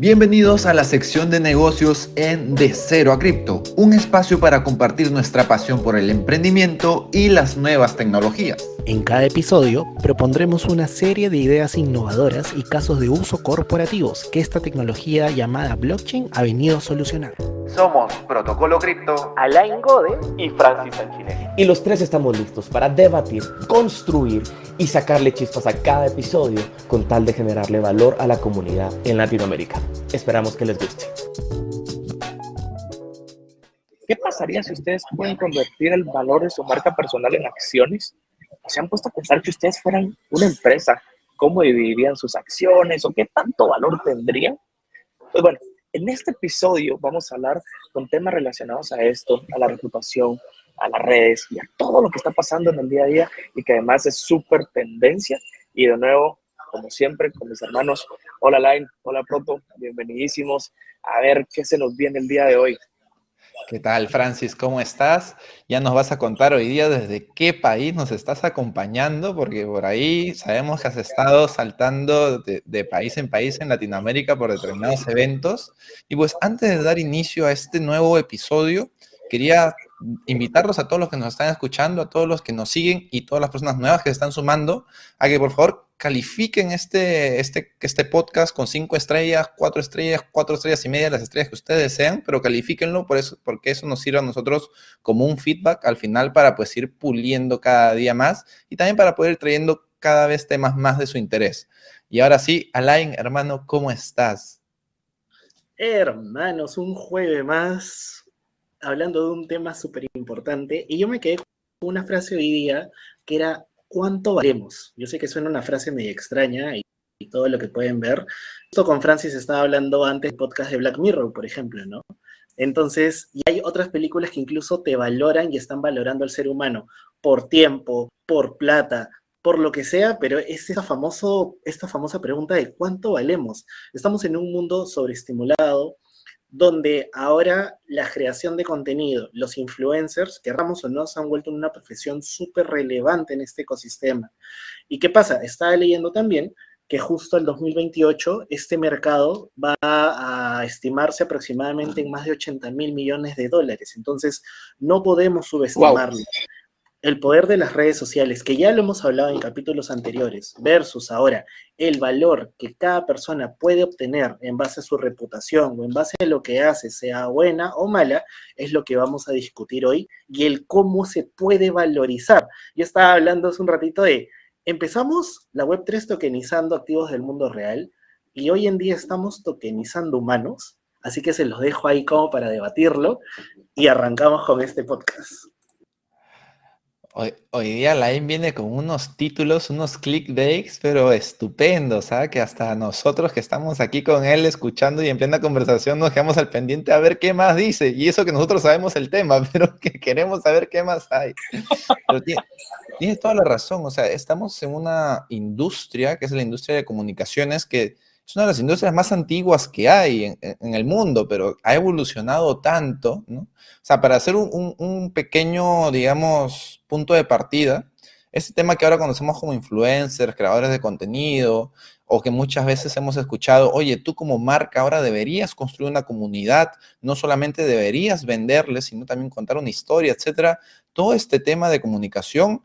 Bienvenidos a la sección de negocios en De Cero a Cripto, un espacio para compartir nuestra pasión por el emprendimiento y las nuevas tecnologías. En cada episodio propondremos una serie de ideas innovadoras y casos de uso corporativos que esta tecnología llamada blockchain ha venido a solucionar. Somos Protocolo Cripto, Alain Gode y Francis Sanchines. Y los tres estamos listos para debatir, construir y sacarle chispas a cada episodio con tal de generarle valor a la comunidad en Latinoamérica. Esperamos que les guste. ¿Qué pasaría si ustedes pueden convertir el valor de su marca personal en acciones? ¿Se han puesto a pensar que ustedes fueran una empresa? ¿Cómo dividirían sus acciones o qué tanto valor tendrían? Pues bueno, en este episodio vamos a hablar con temas relacionados a esto, a la reputación, a las redes y a todo lo que está pasando en el día a día y que además es súper tendencia. Y de nuevo, como siempre, con mis hermanos, hola Line, hola Proto, bienvenidísimos a ver qué se nos viene el día de hoy. ¿Qué tal, Francis? ¿Cómo estás? Ya nos vas a contar hoy día desde qué país nos estás acompañando, porque por ahí sabemos que has estado saltando de, de, país en país en Latinoamérica por determinados eventos. Y pues antes de dar inicio a este nuevo episodio, quería invitarlos a todos los que nos están escuchando, a todos los que nos siguen y todas las personas nuevas que se están sumando, a que por favor califiquen este, este, este podcast con cinco estrellas, cuatro estrellas, cuatro estrellas y media, las estrellas que ustedes desean, pero califíquenlo por eso, porque eso nos sirve a nosotros como un feedback al final para pues ir puliendo cada día más y también para poder ir trayendo cada vez temas más de su interés. Y ahora sí, Alain, hermano, ¿cómo estás? Hermanos, un jueves más hablando de un tema súper importante y yo me quedé con una frase hoy día que era ¿cuánto valemos? Yo sé que suena una frase medio extraña y, y todo lo que pueden ver. Esto con Francis estaba hablando antes del podcast de Black Mirror, por ejemplo, ¿no? Entonces, y hay otras películas que incluso te valoran y están valorando al ser humano por tiempo, por plata, por lo que sea, pero es esa famoso, esta famosa pregunta de cuánto valemos. Estamos en un mundo sobreestimulado, donde ahora la creación de contenido, los influencers, querramos o no, se han vuelto una profesión súper relevante en este ecosistema. ¿Y qué pasa? Estaba leyendo también que justo el 2028 este mercado va a estimarse aproximadamente en más de 80 mil millones de dólares. Entonces, no podemos subestimarlo. Wow el poder de las redes sociales, que ya lo hemos hablado en capítulos anteriores, versus ahora el valor que cada persona puede obtener en base a su reputación o en base a lo que hace, sea buena o mala, es lo que vamos a discutir hoy y el cómo se puede valorizar. Yo estaba hablando hace un ratito de, empezamos la Web3 tokenizando activos del mundo real y hoy en día estamos tokenizando humanos, así que se los dejo ahí como para debatirlo y arrancamos con este podcast. Hoy, hoy, día Line viene con unos títulos, unos clickbaits, pero estupendos, ¿sabes? Que hasta nosotros que estamos aquí con él escuchando y en plena conversación nos quedamos al pendiente a ver qué más dice. Y eso que nosotros sabemos el tema, pero que queremos saber qué más hay. Pero tiene, tiene toda la razón, o sea, estamos en una industria, que es la industria de comunicaciones, que es una de las industrias más antiguas que hay en, en, el mundo, pero ha evolucionado tanto, ¿no? O sea, para hacer un, un, un, pequeño, digamos, punto de partida, este tema que ahora conocemos como influencers, creadores de contenido, o que muchas veces hemos escuchado, oye, tú como marca ahora deberías construir una comunidad, no solamente deberías venderles, sino también contar una historia, etcétera. Todo este tema de comunicación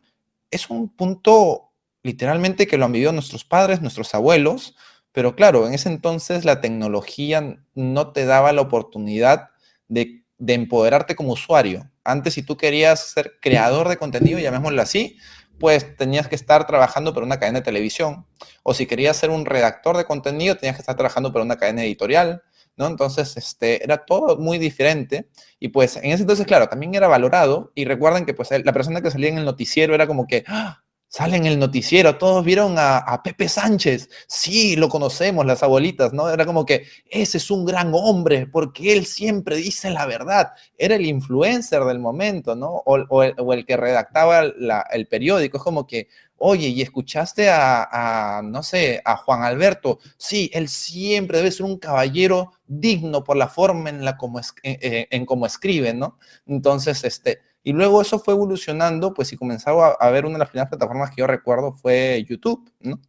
es un punto literalmente que lo han vivido nuestros padres, nuestros abuelos, pero claro, en ese entonces la tecnología no te daba la oportunidad de, de, empoderarte como usuario. Antes, si tú querías ser creador de contenido, llamémoslo así, pues tenías que estar trabajando para una cadena de televisión. O si querías ser un redactor de contenido, tenías que estar trabajando para una cadena editorial. ¿no? Entonces, este, era todo muy diferente. Y pues en ese entonces, claro, también era valorado. Y recuerden que pues la persona que salía en el noticiero era como que, ¡ah! Sale en el noticiero, todos vieron a, Pepe Sánchez. Sí, lo conocemos, las abuelitas, ¿no? Era como que ese es un gran hombre porque él siempre dice la verdad. Era el influencer del momento, ¿no? O, el, que redactaba el periódico. Es como que, oye, ¿y escuchaste a, no sé, a Juan Alberto? Sí, él siempre debe ser un caballero digno por la forma en la como, es, en, en, en escribe, ¿no? Entonces, este y luego eso fue evolucionando, pues y comenzaba a, a, ver una de las primeras plataformas que yo recuerdo fue YouTube, ¿no?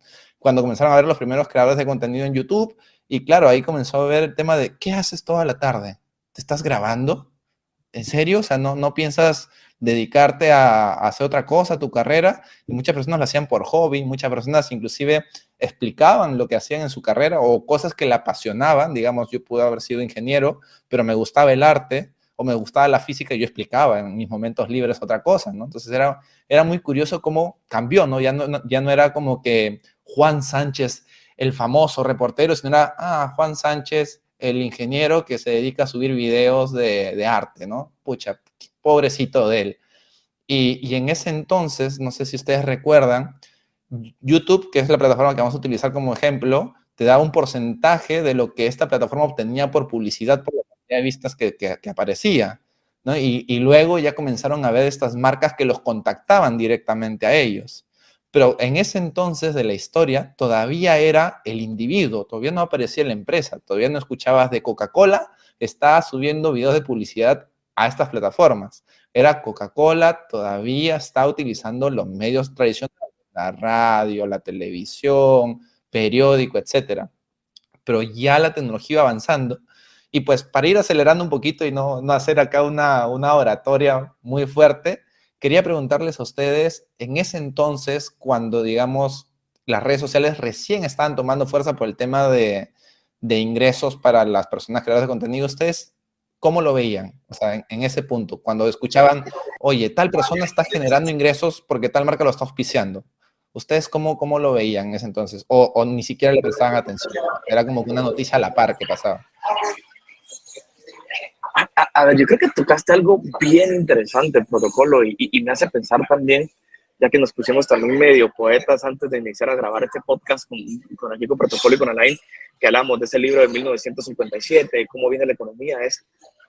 Cuando comenzaron a ver los primeros creadores de contenido en YouTube, Y claro, ahí comenzó a ver el tema de, ¿qué haces toda la tarde? ¿Te estás grabando? ¿En serio? O sea, ¿no, no piensas dedicarte a, hacer otra cosa, a tu carrera? Y muchas personas lo hacían por hobby, muchas personas inclusive explicaban lo que hacían en su carrera o cosas que le apasionaban. Digamos, yo pude haber sido ingeniero, pero me gustaba el arte o me gustaba la física y yo explicaba en mis momentos libres otra cosa, ¿no? Entonces era, era muy curioso cómo cambió, ¿no? Ya, ¿no? ya no era como que Juan Sánchez, el famoso reportero, sino era, ah, Juan Sánchez, el ingeniero que se dedica a subir videos de, arte, ¿no? Pucha, pobrecito de él. Y, y, en ese entonces, no sé si ustedes recuerdan, YouTube, que es la plataforma que vamos a utilizar como ejemplo, te da un porcentaje de lo que esta plataforma obtenía por publicidad cantidad de vistas que, aparecía. Y, luego ya comenzaron a ver estas marcas que los contactaban directamente a ellos. Pero en ese entonces de la historia todavía era el individuo, todavía no aparecía la empresa, todavía no escuchabas de Coca-Cola, estaba subiendo videos de publicidad a estas plataformas. Era Coca-Cola, todavía está utilizando los medios tradicionales, la radio, la televisión, periódico, etcétera. Pero ya la tecnología avanzando. Y pues para ir acelerando un poquito y no, no hacer acá una, una oratoria muy fuerte, Quería preguntarles a ustedes, en ese entonces, cuando, digamos, las redes sociales recién estaban tomando fuerza por el tema de, ingresos para las personas creadoras de contenido, ¿ustedes cómo lo veían? O sea, en, ese punto, cuando escuchaban, oye, tal persona está generando ingresos porque tal marca lo está auspiciando. ¿Ustedes cómo, cómo lo veían en ese entonces? O, o ni siquiera le prestaban atención. Era como una noticia a la par que pasaba. A, ver, yo creo que tocaste algo bien interesante, protocolo, y, y, me hace pensar también, ya que nos pusimos también medio poetas antes de iniciar a grabar este podcast con, con aquí con Protocolo y con Alain, que hablamos de ese libro de 1957, de cómo viene la economía, es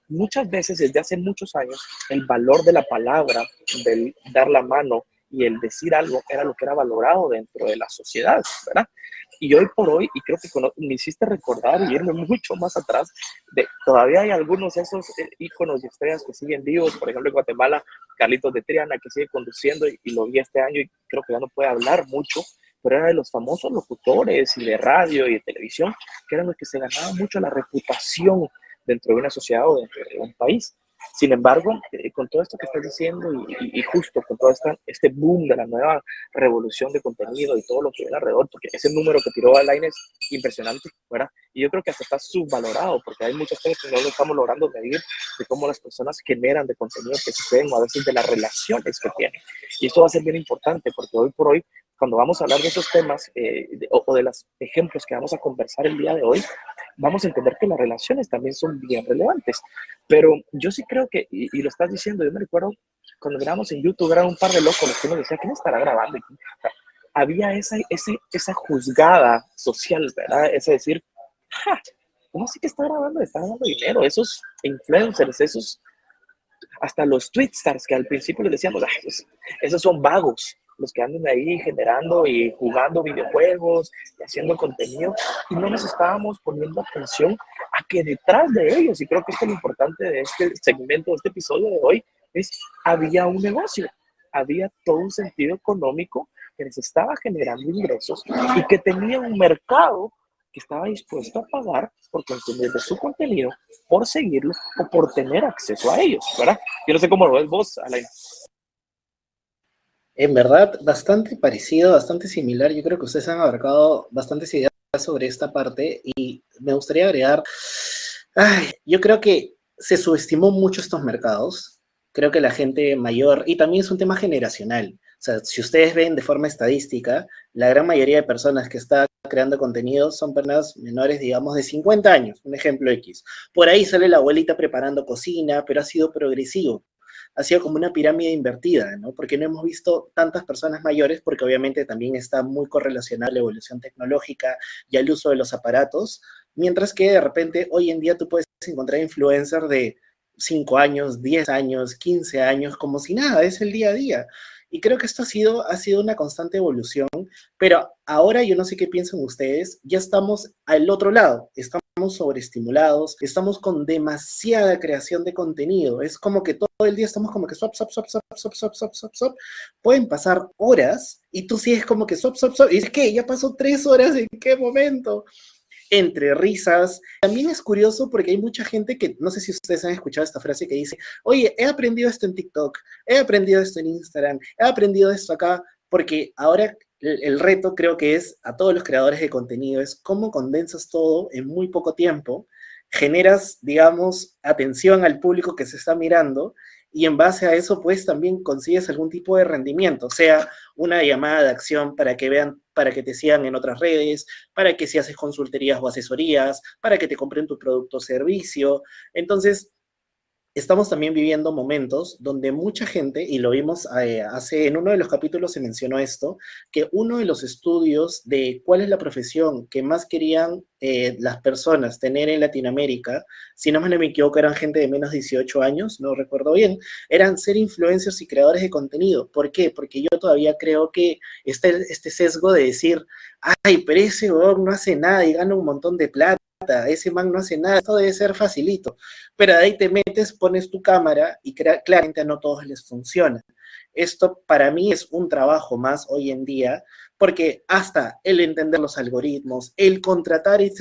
muchas veces desde hace muchos años el valor de la palabra, del dar la mano y el decir algo era lo que era valorado dentro de la sociedad, ¿verdad? Y hoy por hoy, y creo que me hiciste recordar y irme mucho más atrás, de, todavía hay algunos de esos eh, íconos y estrellas que siguen vivos, por ejemplo en Guatemala, Carlitos de Triana, que sigue conduciendo y, lo vi este año y creo que ya no puede hablar mucho, pero era de los famosos locutores y de radio y de televisión, que eran los que se ganaban mucho la reputación dentro de una sociedad o dentro de un país. Sin embargo, eh, con todo esto que estás diciendo y, justo con todo esta, este boom de la nueva revolución de contenido y todo lo que viene alrededor, porque ese número que tiró Alain es impresionante, ¿verdad? Y yo creo que hasta está subvalorado, porque hay muchas cosas que no lo estamos logrando medir de cómo las personas generan de contenido que suceden o a veces de las relaciones que tienen. Y esto va a ser bien importante, porque hoy por hoy cuando vamos a hablar de esos temas eh, o, de los ejemplos que vamos a conversar el día de hoy, vamos a entender que las relaciones también son bien relevantes. Pero yo sí creo que, y, lo estás diciendo, yo me recuerdo cuando grabamos en YouTube, eran un par de locos los que uno decía, ¿quién estará grabando? había esa, ese, esa juzgada social, ¿verdad? Es decir, ¿cómo así que está grabando? Está dando dinero. Esos influencers, esos, hasta los tweetstars que al principio les decíamos, esos, esos son vagos los que andan ahí generando y jugando videojuegos y haciendo contenido y no nos estábamos poniendo atención a que detrás de ellos, y creo que esto es lo importante de este segmento, de este episodio de hoy, es había un negocio, había todo un sentido económico que les estaba generando ingresos y que tenía un mercado que estaba dispuesto a pagar por consumir de su contenido, por seguirlo o por tener acceso a ellos, ¿verdad? Yo no sé cómo lo ves vos, Alain. En verdad, bastante parecido, bastante similar. Yo creo que ustedes han abarcado bastantes ideas sobre esta parte y me gustaría agregar, yo creo que se subestimó mucho estos mercados. Creo que la gente mayor, y también es un tema generacional. O sea, si ustedes ven de forma estadística, la gran mayoría de personas que está creando contenido son personas menores, digamos, de 50 años, un ejemplo X. Por ahí sale la abuelita preparando cocina, pero ha sido progresivo ha sido como una pirámide invertida, ¿no? Porque no hemos visto tantas personas mayores, porque obviamente también está muy correlacionada la evolución tecnológica y el uso de los aparatos, mientras que de repente hoy en día tú puedes encontrar influencers de 5 años, 10 años, 15 años, como si nada, es el día a día. Y creo que esto ha sido, ha sido una constante evolución, pero ahora yo no sé qué piensan ustedes, ya estamos al otro lado, estamos sobreestimulados, estamos con demasiada creación de contenido, es como que todo el día estamos como que swap, swap, swap, swap, swap, swap, swap, swap, swap, pueden pasar horas y tú sigues como que swap, swap, swap, y es que ya pasó tres horas, ¿en qué momento? Entre risas. También es curioso porque hay mucha gente que, no sé si ustedes han escuchado esta frase que dice, oye, he aprendido esto en TikTok, he aprendido esto en Instagram, he aprendido esto acá, porque ahora el, reto creo que es a todos los creadores de contenido, es cómo condensas todo en muy poco tiempo, generas, digamos, atención al público que se está mirando y en base a eso, pues también consigues algún tipo de rendimiento, sea una llamada de acción para que vean, para que te sigan en otras redes, para que si haces consultorías o asesorías, para que te compren tu producto o servicio. Entonces, estamos también viviendo momentos donde mucha gente, y lo vimos eh, hace, en uno de los capítulos se mencionó esto, que uno de los estudios de cuál es la profesión que más querían eh, las personas tener en Latinoamérica, si no me equivoco, eran gente de menos de 18 años, no recuerdo bien, eran ser influencers y creadores de contenido. ¿Por qué? Porque yo todavía creo que está este sesgo de decir, ay, pero ese no hace nada y gana un montón de plata ese man no hace nada, esto debe ser facilito. Pero ahí te metes, pones tu cámara y claramente no todos les funciona. Esto para mí es un trabajo más hoy en día, porque hasta el entender los algoritmos, el contratar y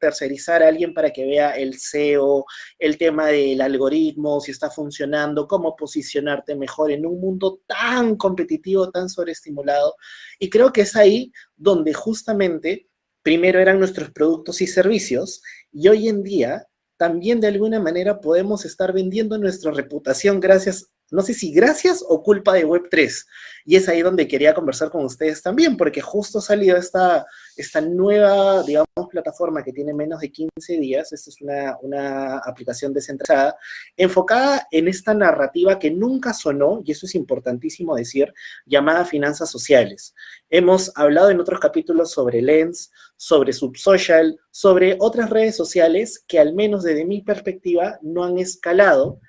tercerizar a alguien para que vea el SEO, el tema del algoritmo, si está funcionando, cómo posicionarte mejor en un mundo tan competitivo, tan sobreestimulado. Y creo que es ahí donde justamente primero eran nuestros productos y servicios y hoy en día también de alguna manera podemos estar vendiendo nuestra reputación gracias no sé si gracias o culpa de Web3. Y es ahí donde quería conversar con ustedes también, porque justo salió esta, esta nueva, plataforma que tiene menos de 15 días. Esta es una, una aplicación descentralizada, enfocada en esta narrativa que nunca sonó, y eso es importantísimo decir, llamada finanzas sociales. Hemos hablado en otros capítulos sobre Lens, sobre Subsocial, sobre otras redes sociales que al menos desde mi perspectiva no han escalado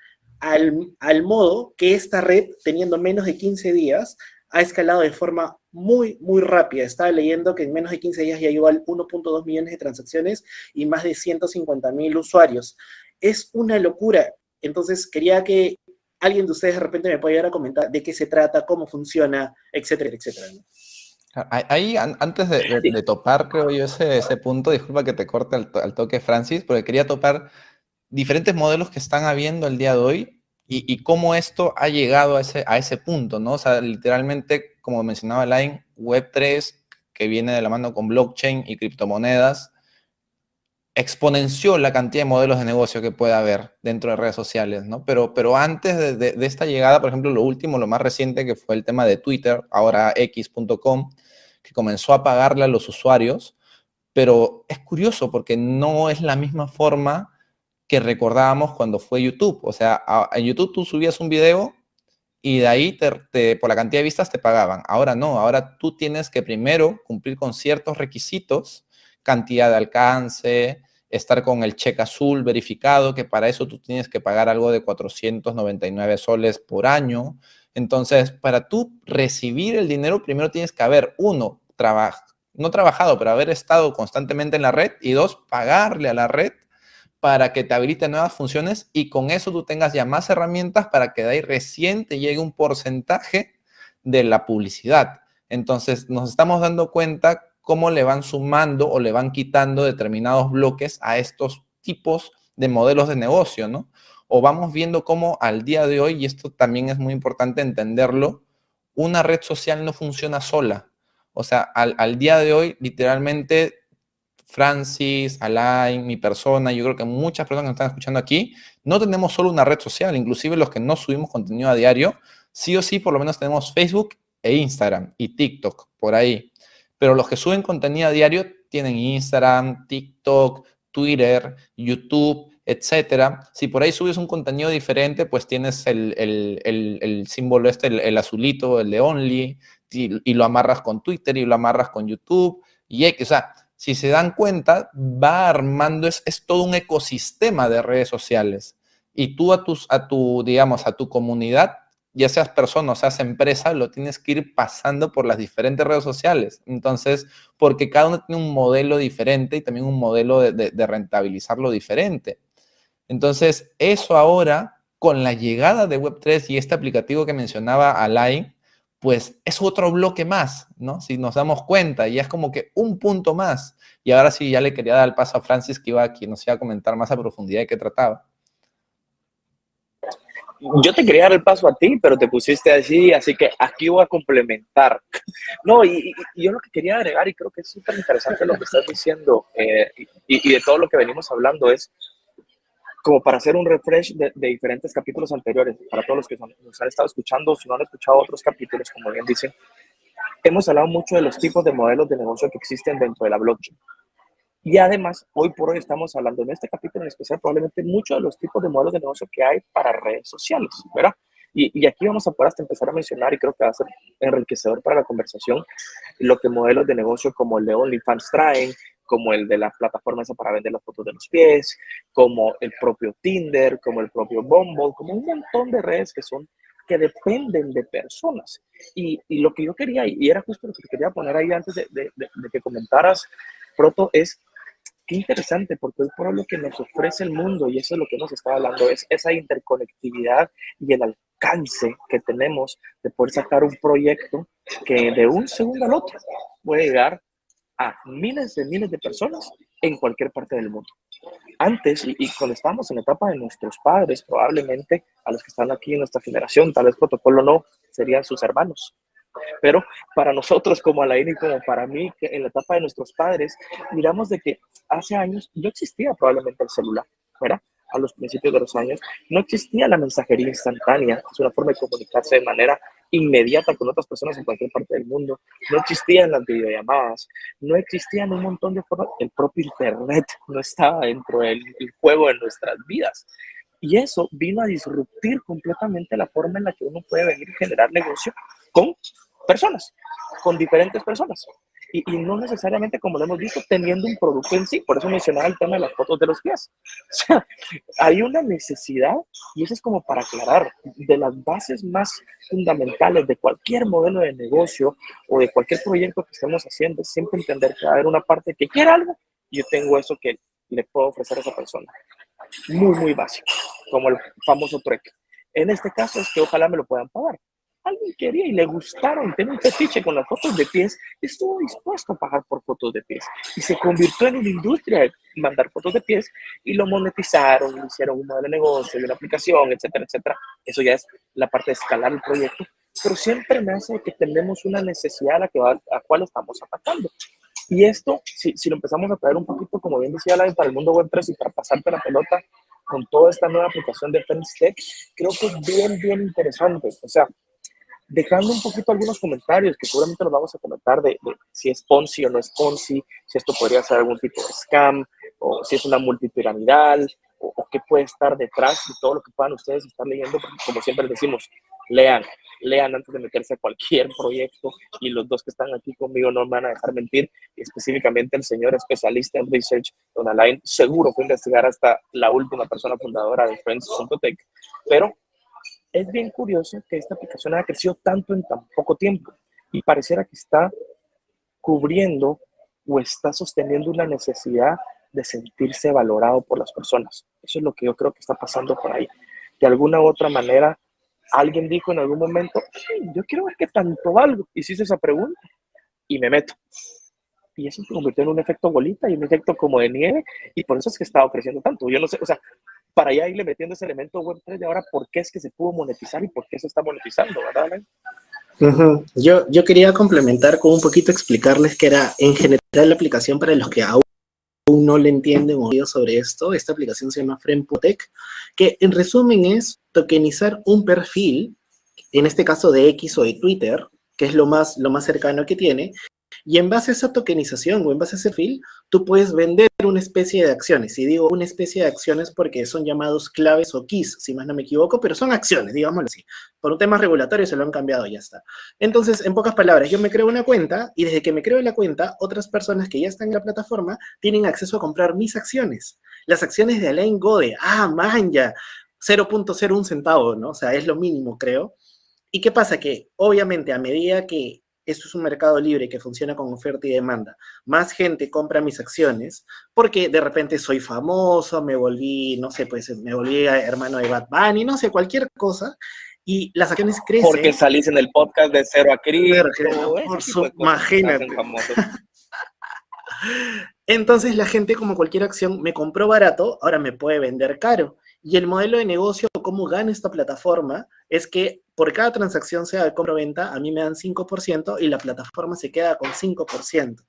al, modo que esta red, teniendo menos de 15 días, ha escalado de forma muy, muy rápida. Estaba leyendo que en menos de 15 días ya llegó al 1.2 millones de transacciones y más de 150 mil usuarios. Es una locura. Entonces, quería que alguien de ustedes de repente me pudiera comentar de qué se trata, cómo funciona, etcétera, etcétera. Ahí, antes de, topar, creo yo, ese, ese, punto, disculpa que te corte al, toque, Francis, porque quería topar diferentes modelos que están habiendo el día de hoy y, cómo esto ha llegado a ese, a ese punto, ¿no? O sea, literalmente, como mencionaba Line, Web3, que viene de la mano con blockchain y criptomonedas, exponenció la cantidad de modelos de negocio que puede haber dentro de redes sociales, ¿no? Pero, pero antes de, de esta llegada, por ejemplo, lo último, lo más reciente, que fue el tema de Twitter, ahora x.com, que comenzó a pagarle a los usuarios, pero es curioso porque no es la misma forma que recordábamos cuando fue YouTube. O sea, en YouTube tú subías un video y de ahí por la cantidad de vistas te pagaban. Ahora no, ahora tú tienes que primero cumplir con ciertos requisitos, cantidad de alcance, estar con el cheque azul verificado, que para eso tú tienes que pagar algo de 499 soles por año. Entonces, para tú recibir el dinero, primero tienes que haber, uno, no trabajado, pero haber estado constantemente en la red y dos, pagarle a la red para que te habilite nuevas funciones y con eso tú tengas ya más herramientas para que de ahí recién te llegue un porcentaje de la publicidad. Entonces nos estamos dando cuenta cómo le van sumando o le van quitando determinados bloques a estos tipos de modelos de negocio, ¿no? O vamos viendo cómo al día de hoy, y esto también es muy importante entenderlo, una red social no funciona sola. O sea, al, al día de hoy, literalmente Francis, Alain, mi persona, yo creo que muchas personas que nos están escuchando aquí, no tenemos solo una red social, inclusive los que no subimos contenido a diario, sí o sí por lo menos tenemos Facebook e Instagram y TikTok por ahí. Pero los que suben contenido a diario tienen Instagram, TikTok, Twitter, YouTube, etcétera. Si por ahí subes un contenido diferente, pues tienes el, símbolo este, el, azulito, el de Only, y, y, lo amarras con Twitter y lo amarras con YouTube. Y o sea, si se dan cuenta, va armando, es, todo un ecosistema de redes sociales. Y tú a, tus, a tu, digamos, a tu comunidad, ya seas persona o seas empresa, lo tienes que ir pasando por las diferentes redes sociales. Entonces, porque cada uno tiene un modelo diferente y también un modelo de, de rentabilizarlo diferente. Entonces, eso ahora, con la llegada de Web3 y este aplicativo que mencionaba Alain, pues es otro bloque más, ¿no? Si nos damos cuenta, y es como que un punto más. Y ahora sí, ya le quería dar el paso a Francis, que iba aquí, nos iba a comentar más a profundidad de qué trataba. Yo te quería dar el paso a ti, pero te pusiste así, así que aquí voy a complementar. No, y, yo lo que quería agregar, y creo que es súper interesante lo que estás diciendo, eh, y, de todo lo que venimos hablando, es como para hacer un refresh de, diferentes capítulos anteriores, para todos los que nos han estado escuchando, si no han escuchado otros capítulos, como bien dicen, hemos hablado mucho de los tipos de modelos de negocio que existen dentro de la blockchain. Y además, hoy por hoy estamos hablando en este capítulo en especial probablemente mucho de los tipos de modelos de negocio que hay para redes sociales, ¿verdad? Y, y, aquí vamos a poder hasta empezar a mencionar, y creo que va a ser enriquecedor para la conversación, lo que modelos de negocio como el de OnlyFans traen, como el de la plataforma esa para vender las fotos de los pies, como el propio Tinder, como el propio Bumble, como un montón de redes que son que dependen de personas. Y, y lo que yo quería, y era justo lo que quería poner ahí antes de, de, de, que comentaras, Proto, es qué interesante, porque hoy por lo que nos ofrece el mundo, y eso es lo que nos está hablando, es esa interconectividad y el alcance que tenemos de poder sacar un proyecto que de un segundo al otro puede llegar a miles de miles de personas en cualquier parte del mundo. Antes, y, cuando estábamos en la etapa de nuestros padres, probablemente a los que están aquí en nuestra generación, tal vez protocolo no, serían sus hermanos. Pero para nosotros como Alain y como para mí, en la etapa de nuestros padres, miramos de que hace años no existía probablemente el celular, ¿verdad? a los principios de los años, no existía la mensajería instantánea, es una forma de comunicarse de manera inmediata con otras personas en cualquier parte del mundo, no existían las videollamadas, no existían un montón de formas, el propio Internet no estaba dentro del juego de nuestras vidas. Y eso vino a disruptir completamente la forma en la que uno puede venir a generar negocio con personas, con diferentes personas y, no necesariamente, como lo hemos visto, teniendo un producto en sí. Por eso mencionaba el tema de las fotos de los pies. O sea, hay una necesidad, y eso es como para aclarar, de las bases más fundamentales de cualquier modelo de negocio o de cualquier proyecto que estemos haciendo, es siempre entender que va a haber una parte que quiere algo y yo tengo eso que le puedo ofrecer a esa persona. Muy, muy básico, como el famoso truck. En este caso es que ojalá me lo puedan pagar alguien quería y le gustaron, tenía un fetiche con las fotos de pies, estuvo dispuesto a pagar por fotos de pies y se convirtió en una industria de mandar fotos de pies y lo monetizaron, hicieron un modelo de negocio una aplicación, etcétera, etcétera. Eso ya es la parte de escalar el proyecto, pero siempre me hace que tenemos una necesidad a la, que va, a cual estamos atacando. Y esto, si, si lo empezamos a traer un poquito, como bien decía la para el mundo web 3 y para pasarte la pelota con toda esta nueva aplicación de FriendsTech, creo que es bien, bien interesante. O sea, dejando un poquito algunos comentarios que seguramente los vamos a comentar de, si es Ponzi o no es Ponzi, si esto podría ser algún tipo de scam, o si es una multipiramidal, o, o qué puede estar detrás de todo lo que puedan ustedes estar leyendo, porque como siempre decimos, lean, lean antes de meterse a cualquier proyecto y los dos que están aquí conmigo no me van a dejar mentir, específicamente el señor especialista en research, Don Alain, seguro fue investigar hasta la última persona fundadora de Friends.tech, pero es bien curioso que esta aplicación haya crecido tanto en tan poco tiempo y pareciera que está cubriendo o está sosteniendo una necesidad de sentirse valorado por las personas. Eso es lo que yo creo que está pasando por ahí. De alguna u otra manera, alguien dijo en algún momento, yo quiero ver qué tanto valgo. Y se hizo esa pregunta y me meto. Y eso se convirtió en un efecto bolita y un efecto como de nieve y por eso es que ha estado creciendo tanto. Yo no sé, o sea, para ya irle metiendo ese elemento Web3 de ahora, ¿por qué es que se pudo monetizar y por qué se está monetizando, verdad? yo, yo quería complementar con un poquito explicarles que era en general la aplicación para los que aún no le entienden o sobre esto. Esta aplicación se llama Frempotec, que en resumen es tokenizar un perfil, en este caso de X o de Twitter, que es lo más, lo más cercano que tiene, y en base a esa tokenización o en base a ese perfil, tú puedes vender una especie de acciones. Y digo una especie de acciones porque son llamados claves o keys, si más no me equivoco, pero son acciones, digámoslo así. Por un tema regulatorio se lo han cambiado y ya está. Entonces, en pocas palabras, yo me creo una cuenta y desde que me creo la cuenta, otras personas que ya están en la plataforma tienen acceso a comprar mis acciones. Las acciones de Alain Gode. Ah, man, ya. 0.01 centavo, ¿no? O sea, es lo mínimo, creo. ¿Y qué pasa? Que obviamente a medida que esto es un mercado libre que funciona con oferta y demanda. Más gente compra mis acciones porque de repente soy famoso, me volví, no sé, pues me volví hermano de Bad Bunny, no sé, cualquier cosa. y las acciones crecen. Porque salís en el podcast de Cero a Cristo. Por su, imagínate. Entonces la gente, como cualquier acción, me compró barato, ahora me puede vender caro. Y el modelo de negocio, cómo gana esta plataforma, es que por cada transacción, sea de compra-venta, a mí me dan 5% y la plataforma se queda con 5%.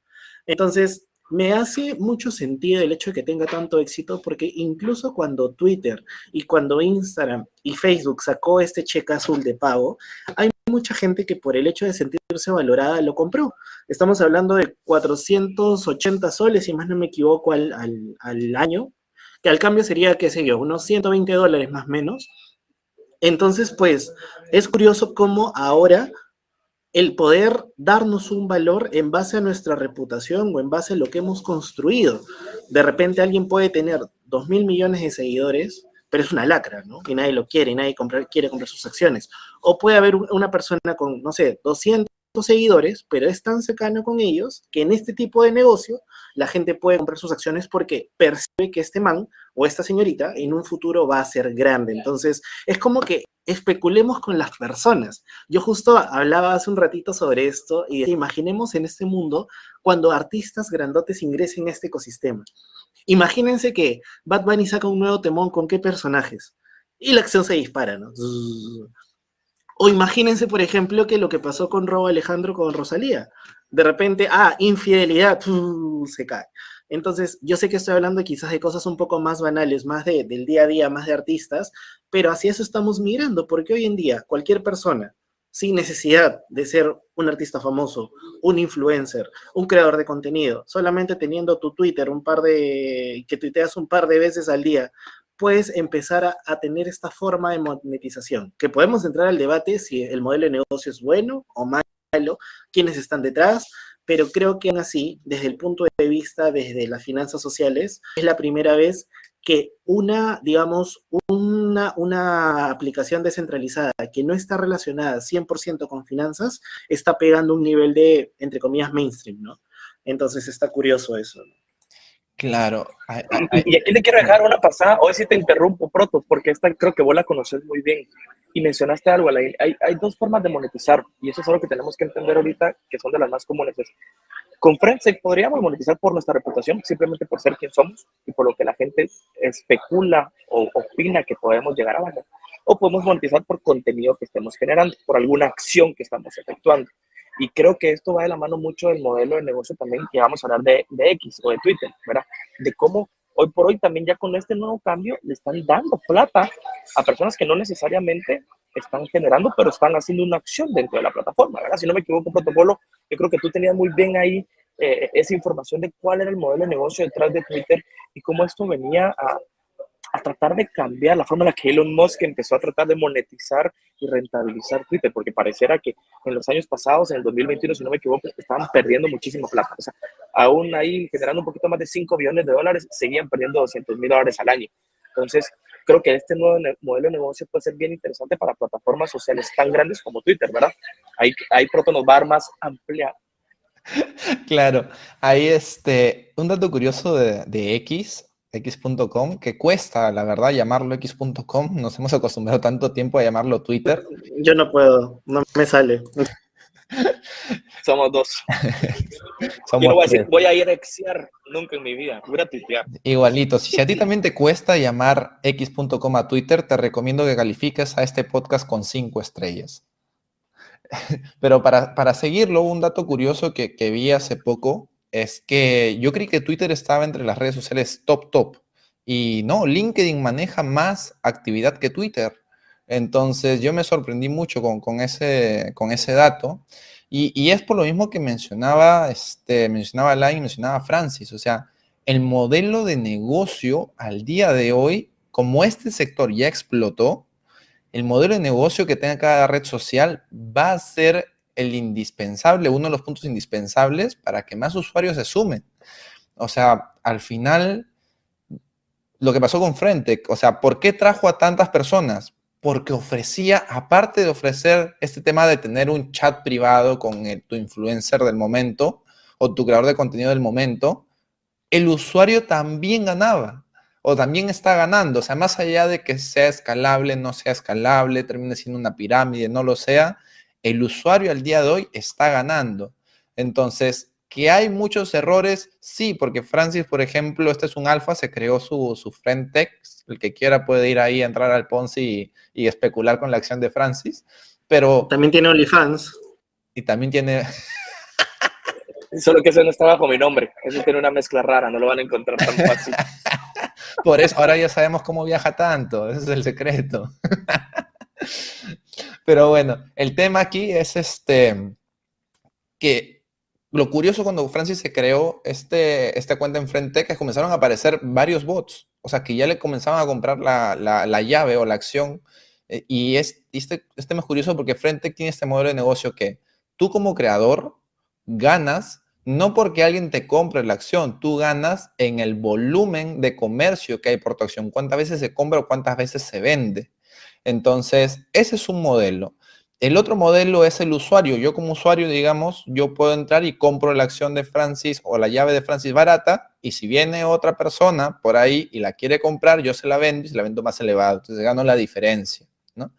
Entonces, me hace mucho sentido el hecho de que tenga tanto éxito porque incluso cuando Twitter y cuando Instagram y Facebook sacó este cheque azul de pago, hay mucha gente que por el hecho de sentirse valorada lo compró. Estamos hablando de 480 soles, si más no me equivoco, al, al año, que al cambio sería, qué sé yo, unos 120 dólares más o menos. Entonces, pues, es curioso cómo ahora el poder darnos un valor en base a nuestra reputación o en base a lo que hemos construido. De repente alguien puede tener 2 mil millones de seguidores, pero es una lacra, ¿no? Y nadie lo quiere, y nadie quiere comprar sus acciones. O puede haber una persona con, no sé, 200 seguidores, pero es tan cercano con ellos que en este tipo de negocio la gente puede comprar sus acciones porque percibe que este man o esta señorita en un futuro va a ser grande. Entonces, es como que especulemos con las personas. Yo justo hablaba hace un ratito sobre esto y imaginemos en este mundo cuando artistas grandotes ingresen a este ecosistema. Imagínense que Bad Bunny saca un nuevo temón con qué personajes y la acción se dispara, ¿no? O imagínense, por ejemplo, que lo que pasó con Robo Alejandro con Rosalía. De repente, ah, infidelidad, se cae. Entonces, yo sé que estoy hablando quizás de cosas un poco más banales, más de, del día a día, más de artistas, pero hacia eso estamos mirando, porque hoy en día cualquier persona, sin necesidad de ser un artista famoso, un influencer, un creador de contenido, solamente teniendo tu Twitter un par de, que tuiteas un par de veces al día, puedes empezar a, tener esta forma de monetización, que podemos entrar al debate si el modelo de negocio es bueno o malo, quiénes están detrás, pero creo que aún así, desde el punto de vista, desde las finanzas sociales, es la primera vez que una, digamos, una, una aplicación descentralizada que no está relacionada 100% con finanzas, está pegando un nivel de, entre comillas, mainstream, ¿no? Entonces está curioso eso, ¿no? Claro. Y aquí le quiero dejar una pasada, hoy sí te interrumpo, Proto, porque esta creo que vos la conoces muy bien. Y mencionaste algo, hay, hay dos formas de monetizar, y eso es algo que tenemos que entender ahorita, que son de las más comunes. Con Friendster podríamos monetizar por nuestra reputación, simplemente por ser quien somos y por lo que la gente especula o opina que podemos llegar a valer. O podemos monetizar por contenido que estemos generando, por alguna acción que estamos efectuando. Y creo que esto va de la mano mucho del modelo de negocio también que vamos a hablar de, de X o de Twitter, ¿verdad? De cómo hoy por hoy también ya con este nuevo cambio le están dando plata a personas que no necesariamente están generando, pero están haciendo una acción dentro de la plataforma, ¿verdad? Si no me equivoco, protocolo, yo creo que tú tenías muy bien ahí eh, esa información de cuál era el modelo de negocio detrás de Twitter y cómo esto venía a, a tratar de cambiar la forma en la que Elon Musk empezó a tratar de monetizar y rentabilizar Twitter, porque pareciera que en los años pasados, en el 2021, si no me equivoco, estaban perdiendo muchísimo plata. O sea, aún ahí generando un poquito más de 5 billones de dólares, seguían perdiendo 200 mil dólares al año. Entonces, creo que este nuevo modelo de negocio puede ser bien interesante para plataformas sociales tan grandes como Twitter, ¿verdad? Ahí, ahí pronto nos va a dar más amplia. Claro, ahí este, un dato curioso de, de X x.com, que cuesta, la verdad, llamarlo x.com. Nos hemos acostumbrado tanto tiempo a llamarlo Twitter. Yo no puedo, no me sale. Somos dos. Somos voy, a decir, voy, a ir a exiar nunca en mi vida. Voy a tuitear. Igualito. Si a ti también te cuesta llamar x.com a Twitter, te recomiendo que califiques a este podcast con cinco estrellas. Pero para, para seguirlo, un dato curioso que, que vi hace poco es que yo creí que Twitter estaba entre las redes sociales top, top. Y no, LinkedIn maneja más actividad que Twitter. Entonces yo me sorprendí mucho con, ese, con ese dato. Y, es por lo mismo que mencionaba, este, mencionaba Lai, mencionaba Francis. O sea, el modelo de negocio al día de hoy, como este sector ya explotó, el modelo de negocio que tenga cada red social va a ser el indispensable, uno de los puntos indispensables para que más usuarios se sumen. O sea, al final, lo que pasó con Frente, o sea, ¿por qué trajo a tantas personas? Porque ofrecía, aparte de ofrecer este tema de tener un chat privado con tu influencer del momento o tu creador de contenido del momento, el usuario también ganaba. o también está ganando. O sea, más allá de que sea escalable, no sea escalable, termine siendo una pirámide, no lo sea, el usuario al día de hoy está ganando. Entonces, que hay muchos errores, sí, porque Francis, por ejemplo, este es un alfa, se creó su, su friend text, el que quiera puede ir ahí, entrar al Ponzi y, y especular con la acción de Francis, pero... También tiene OnlyFans. Y también tiene... Solo que eso no está bajo mi nombre. Eso tiene una mezcla rara, no lo van a encontrar tan fácil. Por eso ahora ya sabemos cómo viaja tanto, ese es el secreto. Pero bueno, el tema aquí es este que lo curioso cuando Francis se creó este, esta cuenta en Frente que comenzaron a aparecer varios bots, o sea que ya le comenzaban a comprar la, la, la llave o la acción. Eh, y es, este, este es curioso porque Frente tiene este modelo de negocio que tú como creador ganas no porque alguien te compre la acción, tú ganas en el volumen de comercio que hay por tu acción, cuántas veces se compra o cuántas veces se vende. Entonces, ese es un modelo. El otro modelo es el usuario. Yo como usuario, digamos, yo puedo entrar y compro la acción de Francis o la llave de Francis barata y si viene otra persona por ahí y la quiere comprar, yo se la vendo y se la vendo más elevado. Entonces gano la diferencia, ¿no?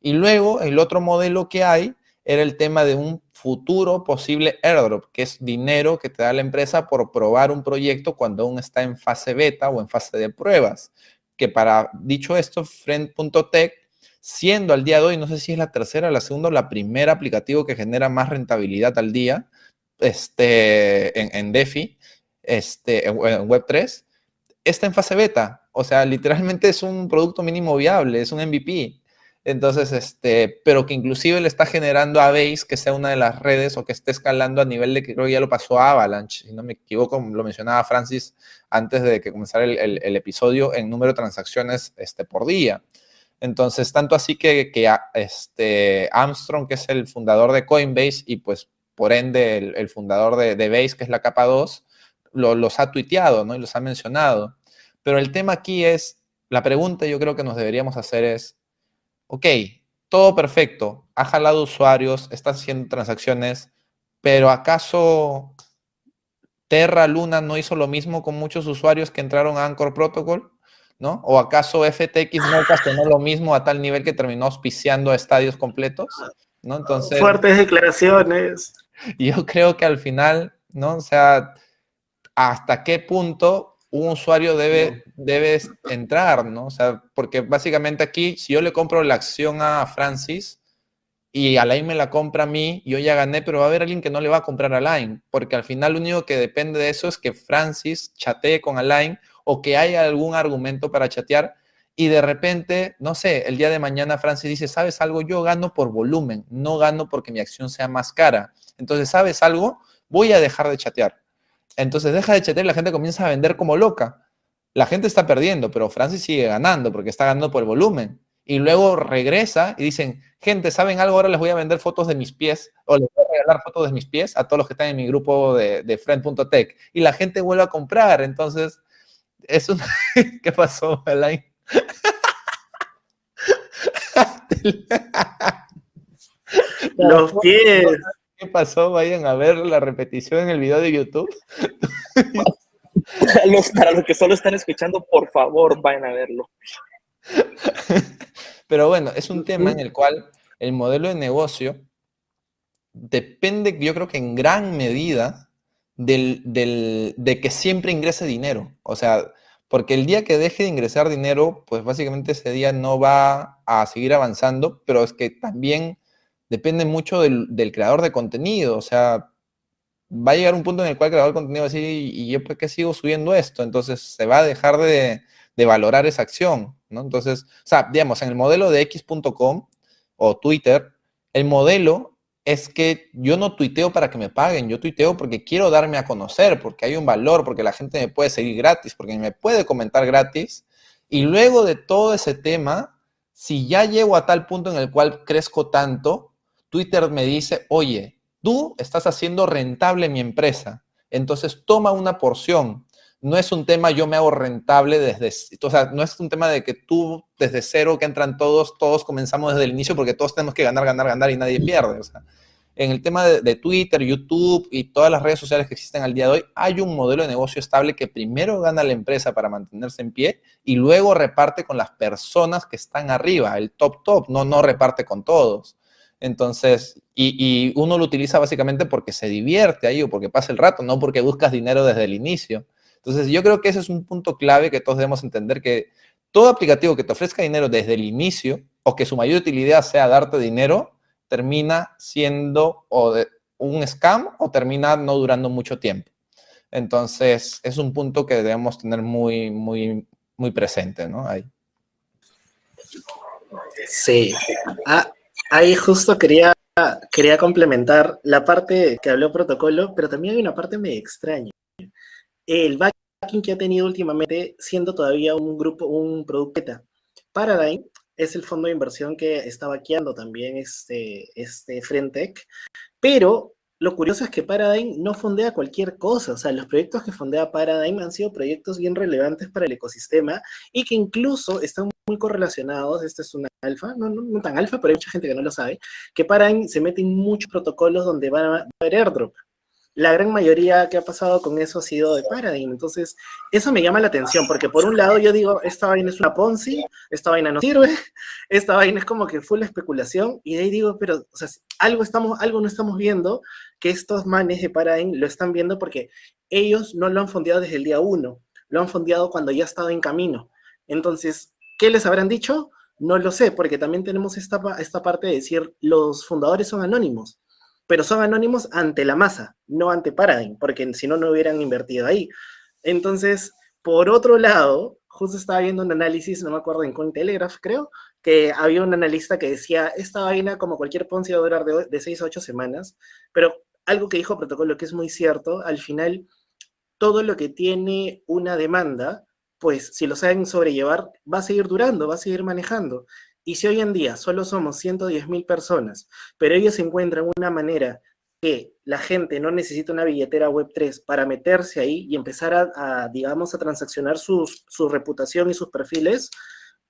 Y luego el otro modelo que hay era el tema de un futuro posible airdrop, que es dinero que te da la empresa por probar un proyecto cuando aún está en fase beta o en fase de pruebas. Que para, dicho esto, Friend.tech, siendo al día de hoy, no sé si es la tercera, la segunda o la primera aplicativo que genera más rentabilidad al día este, en, en DeFi, este, en Web3, está en fase beta. O sea, literalmente es un producto mínimo viable, es un MVP. Entonces, este, pero que inclusive le está generando a Base que sea una de las redes o que esté escalando a nivel de que creo que ya lo pasó a Avalanche, si no me equivoco, lo mencionaba Francis antes de que comenzara el, el, el episodio en número de transacciones este, por día. Entonces, tanto así que, que este, Armstrong, que es el fundador de Coinbase y pues por ende el, fundador de, de, Base, que es la capa 2, lo, los ha tuiteado ¿no? y los ha mencionado. Pero el tema aquí es, la pregunta yo creo que nos deberíamos hacer es, ok, todo perfecto, ha jalado usuarios, está haciendo transacciones, pero ¿acaso Terra Luna no hizo lo mismo con muchos usuarios que entraron a Anchor Protocol? ¿No? ¿O acaso FTX no ocasionó lo mismo a tal nivel que terminó auspiciando estadios completos? ¿No? Entonces, Fuertes declaraciones. Yo creo que al final, ¿no? O sea, ¿hasta qué punto un usuario debe, debe entrar, ¿no? O sea, porque básicamente aquí, si yo le compro la acción a Francis y Alain me la compra a mí, yo ya gané, pero va a haber alguien que no le va a comprar a Alain, porque al final lo único que depende de eso es que Francis chatee con Alain o que haya algún argumento para chatear y de repente, no sé, el día de mañana Francis dice, ¿sabes algo? Yo gano por volumen, no gano porque mi acción sea más cara. Entonces, ¿sabes algo? Voy a dejar de chatear entonces deja de chatear y la gente comienza a vender como loca. La gente está perdiendo, pero Francis sigue ganando porque está ganando por volumen. Y luego regresa y dicen, gente, ¿saben algo? Ahora les voy a vender fotos de mis pies o les voy a regalar fotos de mis pies a todos los que están en mi grupo de, de friend.tech. Y la gente vuelve a comprar. Entonces, es un... ¿Qué pasó, Alain? Los pies. ¿Qué pasó? Vayan a ver la repetición en el video de YouTube. los, para los que solo están escuchando, por favor, vayan a verlo. Pero bueno, es un tema en el cual el modelo de negocio depende, yo creo que en gran medida, del, del, de que siempre ingrese dinero. O sea, porque el día que deje de ingresar dinero, pues básicamente ese día no va a seguir avanzando, pero es que también depende mucho del, del, creador de contenido. O sea, va a llegar un punto en el cual el creador de contenido va a decir, ¿y yo por qué sigo subiendo esto? Entonces se va a dejar de, de valorar esa acción, ¿no? Entonces, o sea, digamos, en el modelo de x.com o Twitter, el modelo es que yo no tuiteo para que me paguen, yo tuiteo porque quiero darme a conocer, porque hay un valor, porque la gente me puede seguir gratis, porque me puede comentar gratis. Y luego de todo ese tema, si ya llego a tal punto en el cual crezco tanto, Twitter me dice, oye, tú estás haciendo rentable mi empresa, entonces toma una porción. No es un tema yo me hago rentable desde, o sea, no es un tema de que tú desde cero que entran todos, todos comenzamos desde el inicio porque todos tenemos que ganar, ganar, ganar y nadie pierde. O sea, en el tema de, Twitter, YouTube y todas las redes sociales que existen al día de hoy, hay un modelo de negocio estable que primero gana la empresa para mantenerse en pie y luego reparte con las personas que están arriba, el top top, no, no reparte con todos. Entonces, y, uno lo utiliza básicamente porque se divierte ahí o porque pasa el rato, no porque buscas dinero desde el inicio. Entonces, yo creo que ese es un punto clave que todos debemos entender que todo aplicativo que te ofrezca dinero desde el inicio o que su mayor utilidad sea darte dinero, termina siendo o un scam o termina no durando mucho tiempo. Entonces, es un punto que debemos tener muy, muy, muy presente, ¿no? Ahí. Sí. Ah, ahí justo quería, quería complementar la parte que habló protocolo, pero también hay una parte medio extraña. El backing que ha tenido últimamente, siendo todavía un grupo, un producto Paradigm es el fondo de inversión que está vaqueando también este, este Frentec, pero lo curioso es que Paradigm no fondea cualquier cosa, o sea, los proyectos que fondea Paradigm han sido proyectos bien relevantes para el ecosistema y que incluso están muy correlacionados, este es una alfa, no, no, tan alfa, pero hay mucha gente que no lo sabe, que Paradigm se mete en muchos protocolos donde van a haber airdrop la gran mayoría que ha pasado con eso ha sido de Paradigm. Entonces, eso me llama la atención, porque por un lado yo digo, esta vaina es una Ponzi, esta vaina no sirve, esta vaina es como que fue la especulación, y de ahí digo, pero, algo, estamos, algo no estamos viendo, que estos manes de Paradigm lo están viendo porque ellos no lo han fondeado desde el día uno, lo han fondeado cuando ya ha estado en camino. Entonces, ¿qué les habrán dicho? No lo sé, porque también tenemos esta, esta parte de decir, los fundadores son anónimos pero son anónimos ante la masa, no ante Paradigm, porque si no, no hubieran invertido ahí. Entonces, por otro lado, justo estaba viendo un análisis, no me acuerdo en Cointelegraph, creo, que había un analista que decía, esta vaina, como cualquier Ponzi, va a durar de, de 6 a 8 semanas, pero algo que dijo Protocolo que es muy cierto, al final, todo lo que tiene una demanda, pues si lo saben sobrellevar, va a seguir durando, va a seguir manejando. Y si hoy en día solo somos 110 mil personas, pero ellos encuentran una manera que la gente no necesita una billetera Web3 para meterse ahí y empezar a, digamos, a transaccionar su reputación y sus perfiles,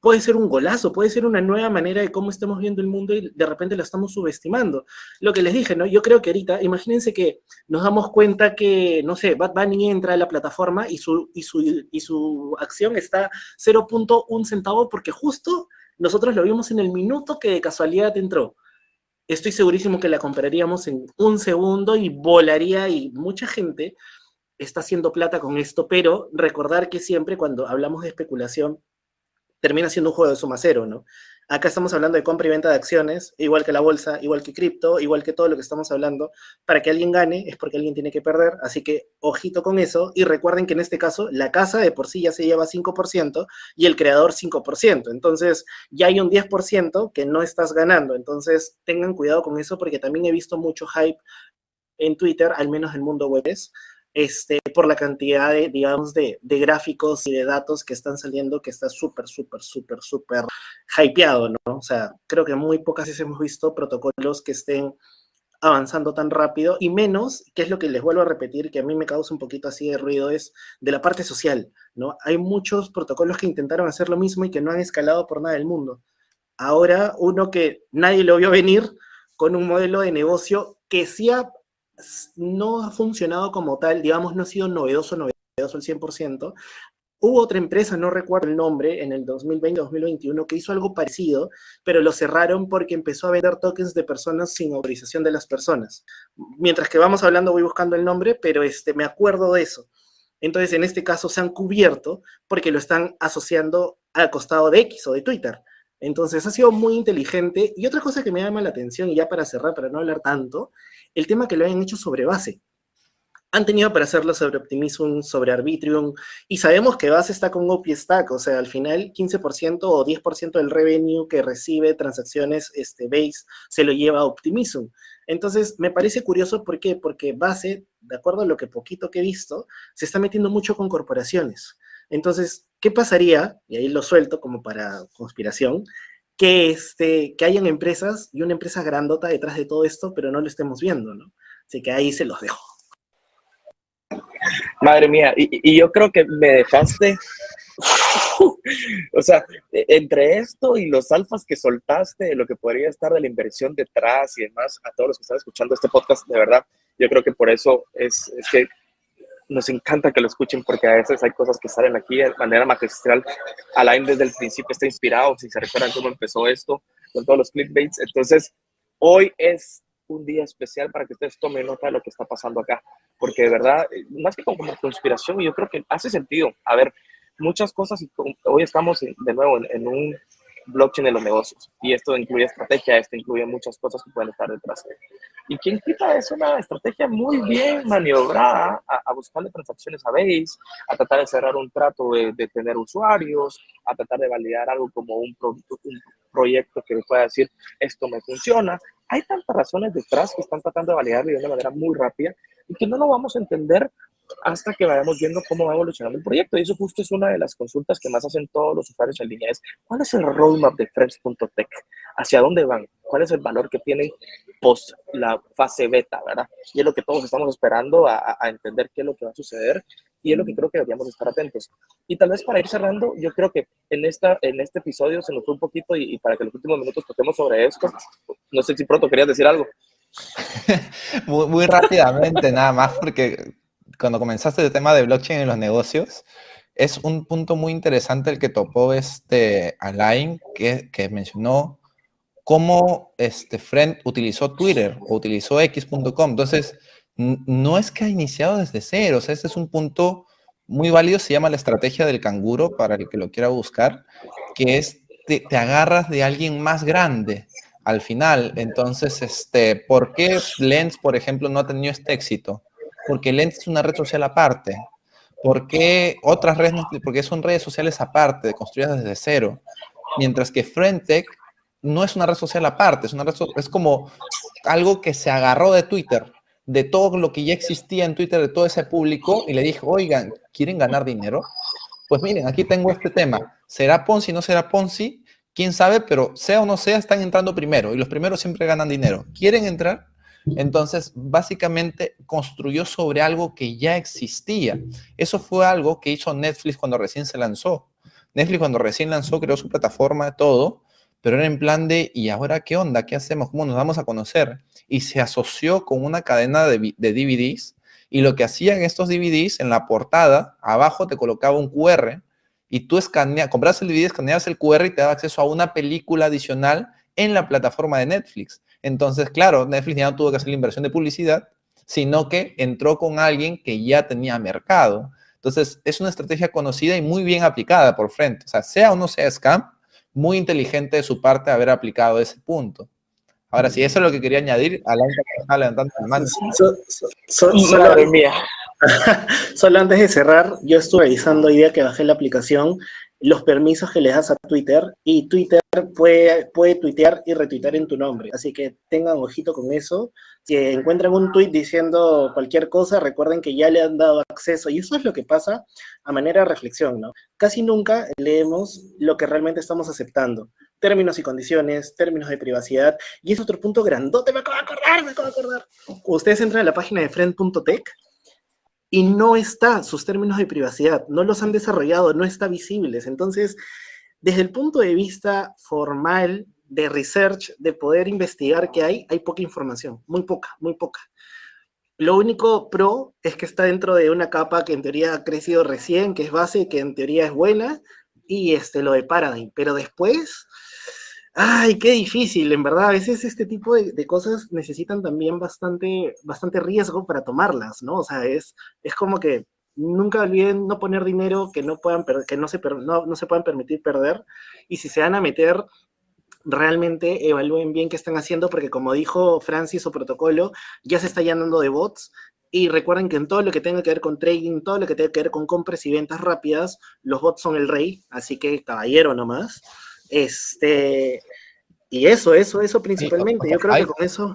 puede ser un golazo, puede ser una nueva manera de cómo estamos viendo el mundo y de repente lo estamos subestimando. Lo que les dije, ¿no? Yo creo que ahorita, imagínense que nos damos cuenta que, no sé, Bad Bunny entra a la plataforma y su, y su, y su acción está 0.1 centavo porque justo nosotros lo vimos en el minuto que de casualidad entró. Estoy segurísimo que la compraríamos en un segundo y volaría y mucha gente está haciendo plata con esto, pero recordar que siempre cuando hablamos de especulación termina siendo un juego de suma cero, ¿no? Acá estamos hablando de compra y venta de acciones, igual que la bolsa, igual que cripto, igual que todo lo que estamos hablando. Para que alguien gane es porque alguien tiene que perder, así que ojito con eso y recuerden que en este caso la casa de por sí ya se lleva 5% y el creador 5%. Entonces ya hay un 10% que no estás ganando. Entonces tengan cuidado con eso porque también he visto mucho hype en Twitter, al menos en mundo web, este, por la cantidad de, digamos, de, gráficos y de datos que están saliendo, que está súper, súper, súper, súper hypeado, ¿no? O sea, creo que muy pocas veces hemos visto protocolos que estén avanzando tan rápido y menos, que es lo que les vuelvo a repetir, que a mí me causa un poquito así de ruido, es de la parte social, ¿no? Hay muchos protocolos que intentaron hacer lo mismo y que no han escalado por nada del mundo. Ahora, uno que nadie lo vio venir con un modelo de negocio que sí ha no ha funcionado como tal, digamos, no ha sido novedoso, novedoso al 100%. Hubo otra empresa, no recuerdo el nombre, en el 2020-2021 que hizo algo parecido, pero lo cerraron porque empezó a vender tokens de personas sin autorización de las personas. Mientras que vamos hablando, voy buscando el nombre, pero este, me acuerdo de eso. Entonces, en este caso, se han cubierto porque lo están asociando al costado de X o de Twitter. Entonces, ha sido muy inteligente. Y otra cosa que me llama la atención, y ya para cerrar, para no hablar tanto, el tema que lo hayan hecho sobre base. Han tenido para hacerlo sobre Optimism, sobre Arbitrium, y sabemos que base está con OP-Stack, o sea, al final 15% o 10% del revenue que recibe transacciones este, Base se lo lleva a Optimism. Entonces, me parece curioso, ¿por qué? Porque base, de acuerdo a lo que poquito que he visto, se está metiendo mucho con corporaciones. Entonces, ¿qué pasaría? Y ahí lo suelto como para conspiración, que, este, que hayan empresas y una empresa grandota detrás de todo esto, pero no lo estemos viendo, ¿no? Así que ahí se los dejo. Madre mía, y, yo creo que me dejaste o sea, e, entre esto y los alfas que soltaste, lo que podría estar de la inversión detrás y demás, a todos los que están escuchando este podcast, de verdad, yo creo que por eso es, es que nos encanta que lo escuchen porque a veces hay cosas que salen aquí de manera magistral. Alain desde el principio está inspirado, si se recuerdan cómo empezó esto, con todos los clickbaits. Entonces, hoy es un día especial para que ustedes tomen nota de lo que está pasando acá, porque de verdad, más que como conspiración, yo creo que hace sentido. A ver, muchas cosas, y hoy estamos de nuevo en, un blockchain de los negocios, y esto incluye estrategia, esto incluye muchas cosas que pueden estar detrás. Y quien quita es una estrategia muy bien maniobrada a, buscarle transacciones a Base, a tratar de cerrar un trato de, tener usuarios, a tratar de validar algo como un, producto, un proyecto que pueda decir esto me funciona. Hay tantas razones detrás que están tratando de validar de una manera muy rápida y que no lo vamos a entender hasta que vayamos viendo cómo va evolucionando el proyecto. Y eso justo es una de las consultas que más hacen todos los usuarios en línea, es ¿cuál es el roadmap de Friends.tech? ¿Hacia dónde van? ¿Cuál es el valor que tienen post la fase beta, verdad? Y es lo que todos estamos esperando a, a entender qué es lo que va a suceder y es lo que creo que deberíamos estar atentos. Y tal vez para ir cerrando, yo creo que en, esta, en este episodio se nos fue un poquito y, para que los últimos minutos toquemos sobre esto, no sé si pronto querías decir algo. muy, muy rápidamente, nada más, porque cuando comenzaste el tema de blockchain en los negocios, es un punto muy interesante el que topó este Alain, que, mencionó cómo este Friend utilizó Twitter o utilizó x.com. Entonces, no es que ha iniciado desde cero, o sea, este es un punto muy válido, se llama la estrategia del canguro, para el que lo quiera buscar, que es te, agarras de alguien más grande al final. Entonces, este, ¿por qué Lens, por ejemplo, no ha tenido este éxito? Porque Lens es una red social aparte. ¿Por otras redes? Porque son redes sociales aparte, construidas desde cero. Mientras que Frentech no es una red social aparte, es, una red es como algo que se agarró de Twitter de todo lo que ya existía en Twitter, de todo ese público, y le dije, oigan, ¿quieren ganar dinero? Pues miren, aquí tengo este tema. ¿Será Ponzi, no será Ponzi? ¿Quién sabe? Pero sea o no sea, están entrando primero, y los primeros siempre ganan dinero. ¿Quieren entrar? Entonces, básicamente construyó sobre algo que ya existía. Eso fue algo que hizo Netflix cuando recién se lanzó. Netflix cuando recién lanzó creó su plataforma, todo, pero era en plan de, ¿y ahora qué onda? ¿Qué hacemos? ¿Cómo nos vamos a conocer? Y se asoció con una cadena de, DVDs y lo que hacían estos DVDs en la portada, abajo te colocaba un QR y tú escaneas, compras el DVD, escaneabas el QR y te daba acceso a una película adicional en la plataforma de Netflix. Entonces, claro, Netflix ya no tuvo que hacer la inversión de publicidad, sino que entró con alguien que ya tenía mercado. Entonces, es una estrategia conocida y muy bien aplicada por frente. O sea, sea o no sea scam, muy inteligente de su parte haber aplicado ese punto. Ahora, si eso es lo que quería añadir, Alain está levantando la mano. solo antes de cerrar, yo estuve revisando hoy día que bajé la aplicación los permisos que le das a Twitter y Twitter puede, puede tuitear y retuitear en tu nombre. Así que tengan ojito con eso. Si encuentran un tweet diciendo cualquier cosa, recuerden que ya le han dado acceso. Y eso es lo que pasa a manera de reflexión, ¿no? Casi nunca leemos lo que realmente estamos aceptando. Términos y condiciones, términos de privacidad. Y es otro punto grandote, me acabo de acordar, me acabo de acordar. Ustedes entran a la página de friend.tech y no está sus términos de privacidad, no los han desarrollado, no está visibles. Entonces, desde el punto de vista formal de research, de poder investigar qué hay, hay poca información, muy poca, muy poca. Lo único pro es que está dentro de una capa que en teoría ha crecido recién, que es base, que en teoría es buena, y este, lo de Paradigm. Pero después, Ay, qué difícil, en verdad. A veces este tipo de, cosas necesitan también bastante, bastante riesgo para tomarlas, ¿no? O sea, es, es como que nunca olviden no poner dinero que no puedan que no se, no, no se puedan permitir perder. Y si se van a meter, realmente evalúen bien qué están haciendo, porque como dijo Francis o protocolo, ya se está llenando de bots. Y recuerden que en todo lo que tenga que ver con trading, todo lo que tenga que ver con compras y ventas rápidas, los bots son el rey, así que caballero nomás. Este, y eso, eso, eso principalmente. Yo creo que con eso.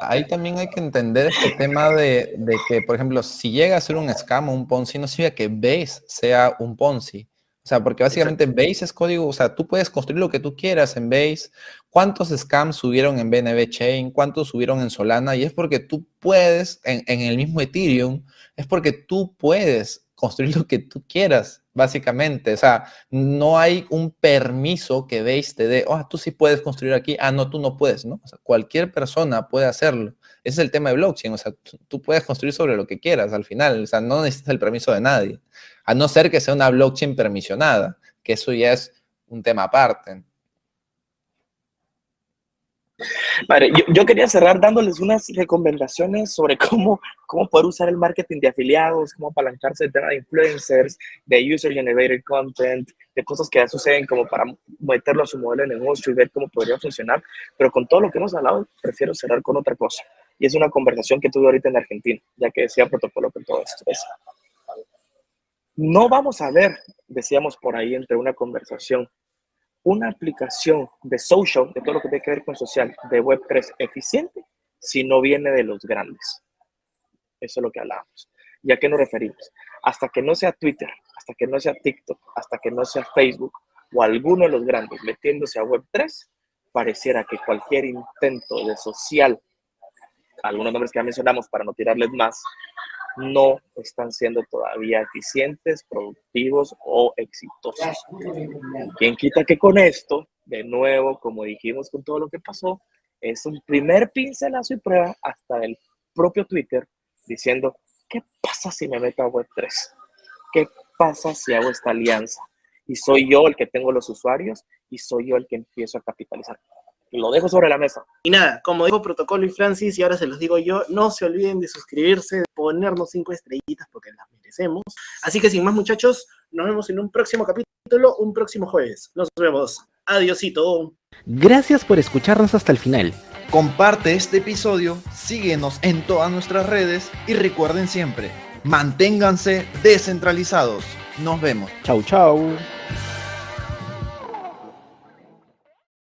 Ahí también hay que entender este tema de, de, que, por ejemplo, si llega a ser un scam o un Ponzi, no significa que Base sea un Ponzi. O sea, porque básicamente Base es código, o sea, tú puedes construir lo que tú quieras en Base. ¿Cuántos scams subieron en BNB Chain? ¿Cuántos subieron en Solana? Y es porque tú puedes, en, en el mismo Ethereum, es porque tú puedes construir lo que tú quieras básicamente. O sea, no hay un permiso que Base te dé, oh, tú sí puedes construir aquí, ah, no, tú no puedes, ¿no? O sea, cualquier persona puede hacerlo. Ese es el tema de blockchain, o sea, tú puedes construir sobre lo que quieras al final, o sea, no necesitas el permiso de nadie, a no ser que sea una blockchain permisionada, que eso ya es un tema aparte. Vale, yo, quería cerrar dándoles unas recomendaciones sobre cómo, cómo poder usar el marketing de afiliados, cómo apalancarse tema de influencers, de user generated content, de cosas que ya suceden como para meterlo a su modelo de negocio y ver cómo podría funcionar. Pero con todo lo que hemos hablado, prefiero cerrar con otra cosa. Y es una conversación que tuve ahorita en Argentina, ya que decía protocolo con todo esto. no vamos a ver, decíamos por ahí entre una conversación, una aplicación de social, de todo lo que tiene que ver con social, de Web3 eficiente, si no viene de los grandes. Eso es lo que hablábamos. ¿Y a qué nos referimos? Hasta que no sea Twitter, hasta que no sea TikTok, hasta que no sea Facebook o alguno de los grandes metiéndose a Web3, pareciera que cualquier intento de social, algunos nombres que ya mencionamos para no tirarles más, no están siendo todavía eficientes, productivos o exitosos. ¿Quién quita que con esto, de nuevo, como dijimos con todo lo que pasó, es un primer pincelazo y prueba hasta el propio Twitter diciendo, ¿qué pasa si me meto a Web3? ¿Qué pasa si hago esta alianza? Y soy yo el que tengo los usuarios y soy yo el que empiezo a capitalizar lo dejo sobre la mesa. Y nada, como dijo Protocolo y Francis, y ahora se los digo yo, no se olviden de suscribirse, de ponernos cinco estrellitas porque las merecemos. Así que sin más muchachos, nos vemos en un próximo capítulo, un próximo jueves. Nos vemos. Adiosito. Gracias por escucharnos hasta el final. Comparte este episodio, síguenos en todas nuestras redes y recuerden siempre, manténganse descentralizados. Nos vemos. Chau, chau.